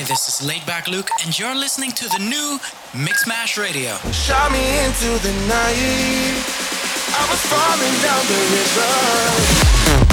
Hi, this is Laidback Luke, and you're listening to the new Mixmash Radio. Shot me into the night. I was falling down the river.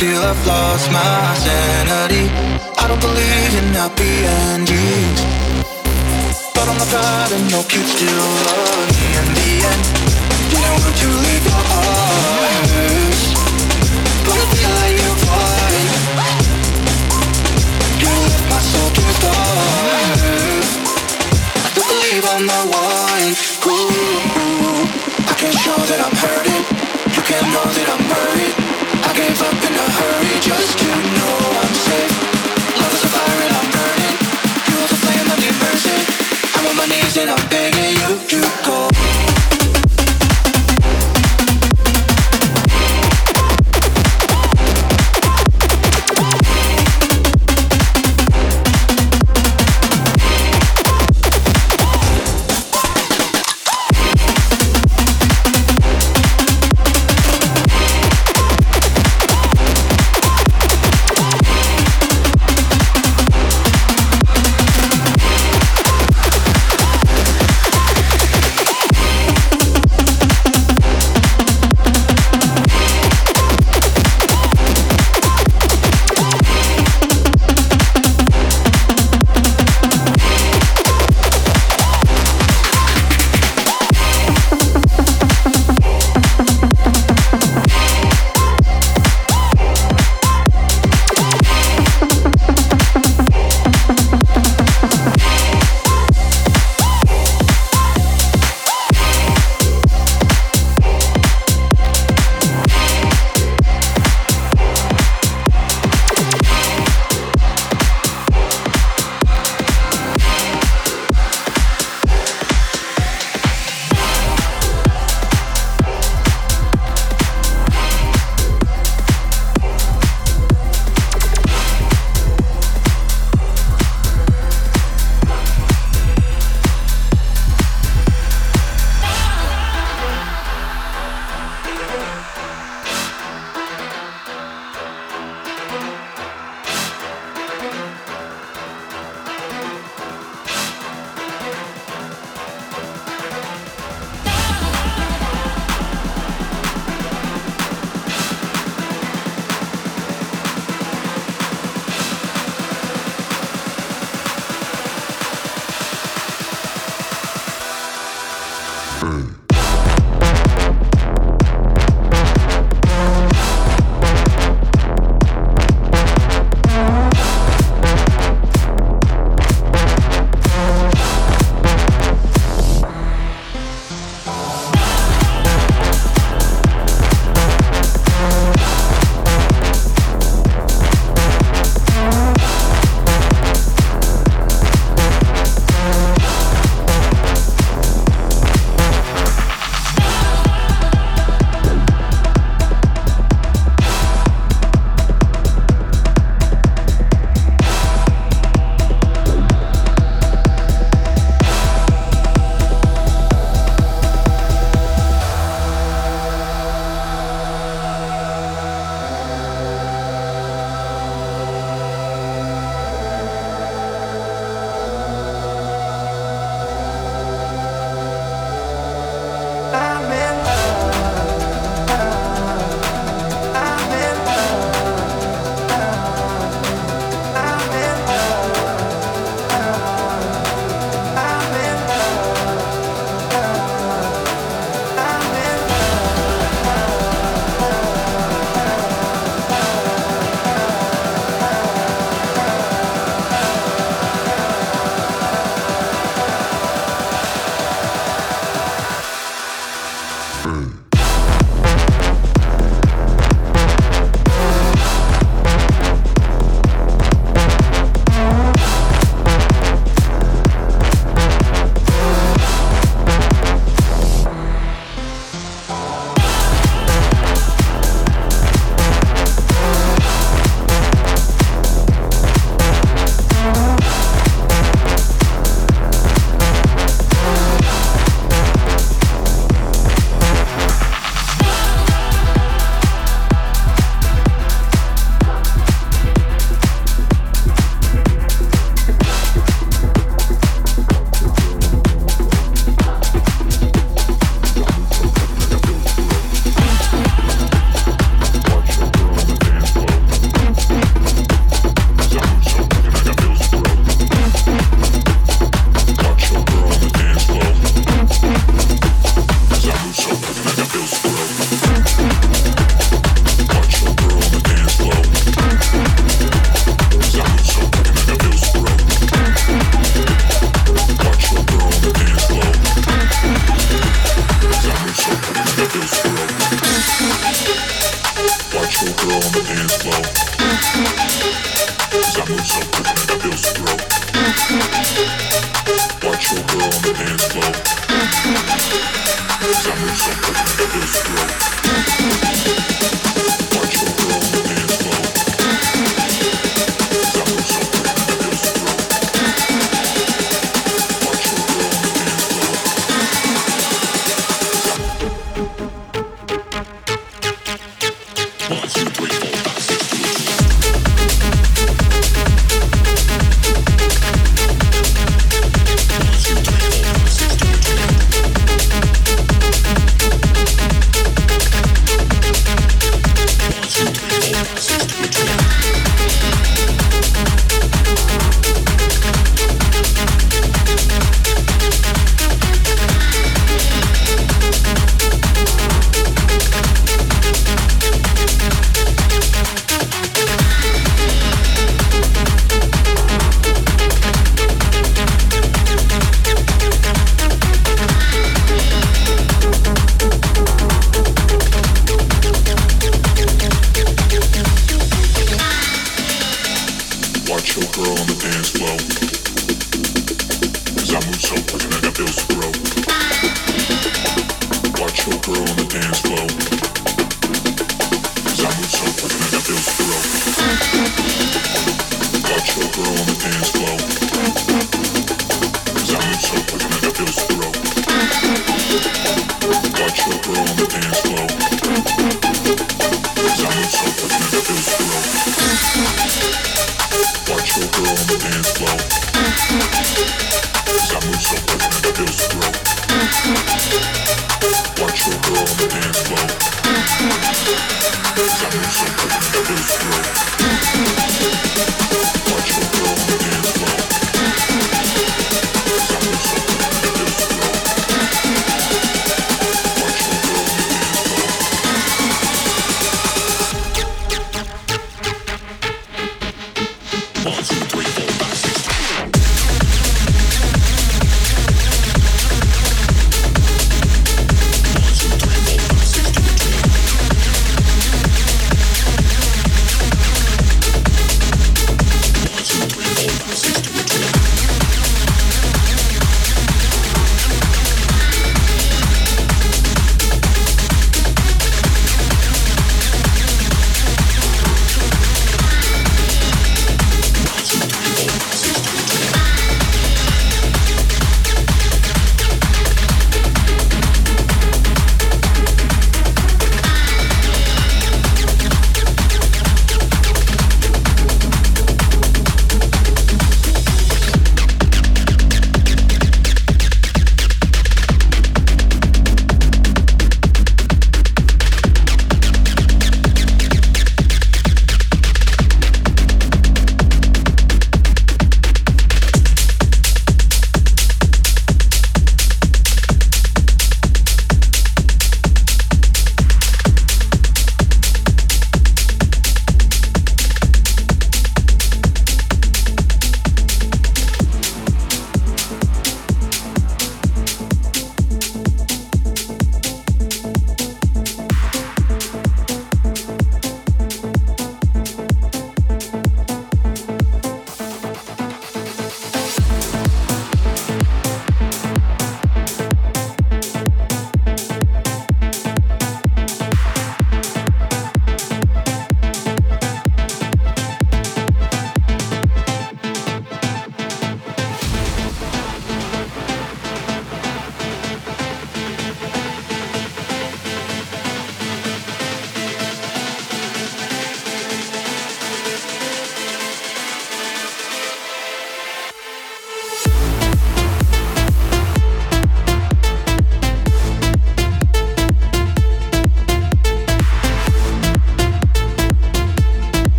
feel I've lost my sanity. I don't believe in happy endings. But on the side, and no kids still love me in the end. You know, would you leave your heart, But I feel like you're fine. You left my soul to the stars. I don't believe I'm the one. Ooh, I can't show that I'm hurting. You can't know that I'm hurting. I'm begging you.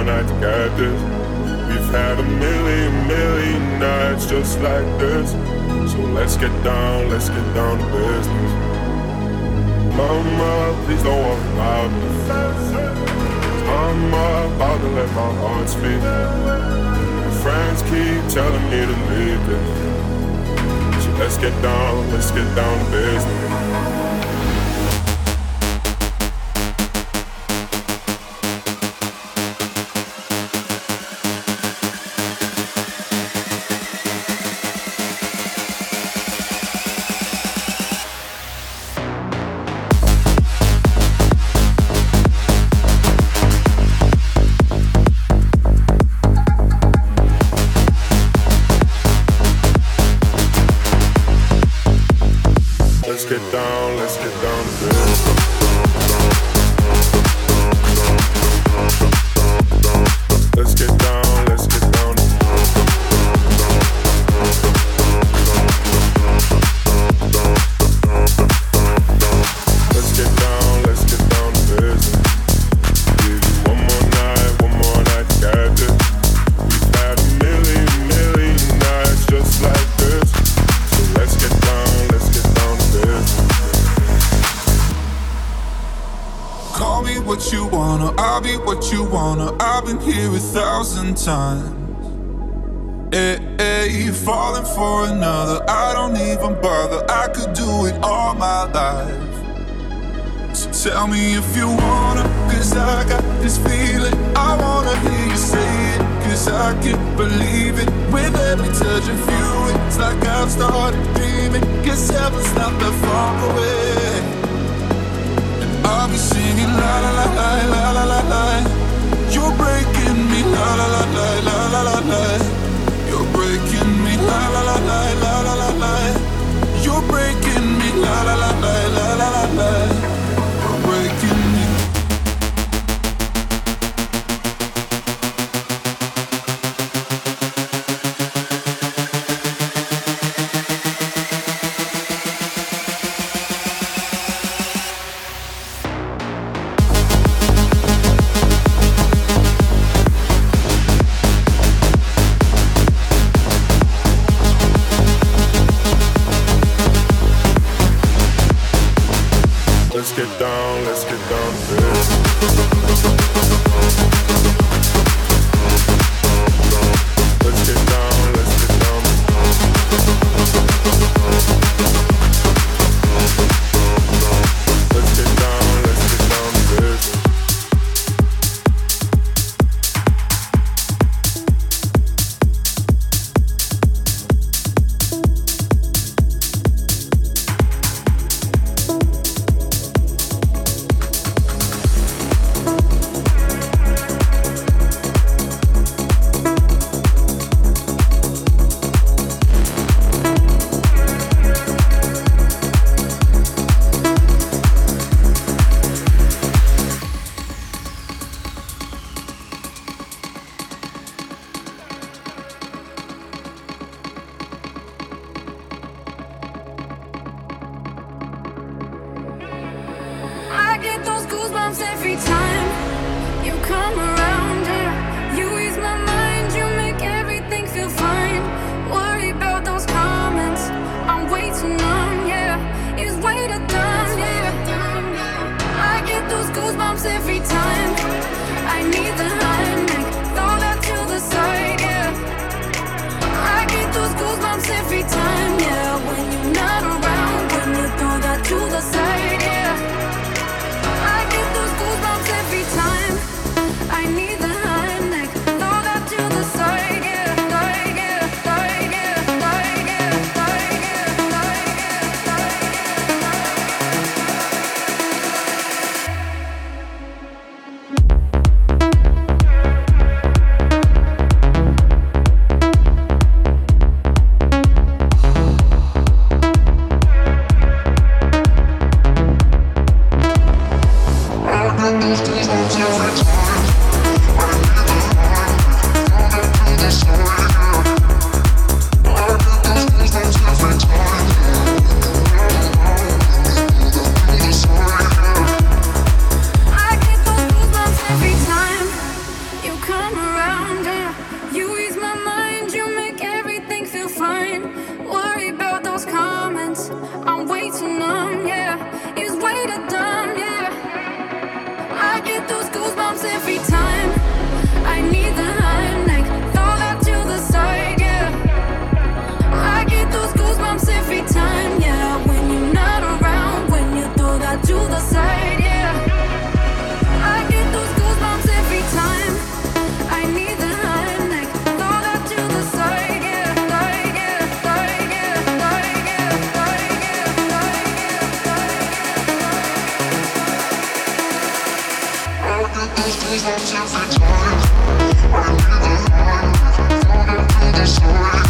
one night to get this. We've had a million, million nights just like this. So let's get down, let's get down to business. Mama, please don't walk out. I'm about to let my heart speak. My friends keep telling me to leave this, So let's get down, let's get down to business. times. Hey, eh, eh, hey, you falling for another. I don't even bother. I could do it all my life. So tell me if you wanna, cause I got this feeling. I wanna hear you say it, cause I can't believe it. With every touch of you, it's like I've started dreaming. Cause heaven's not that far away. And I'll be singing la la la. every time we have a space. I'll be a satellite.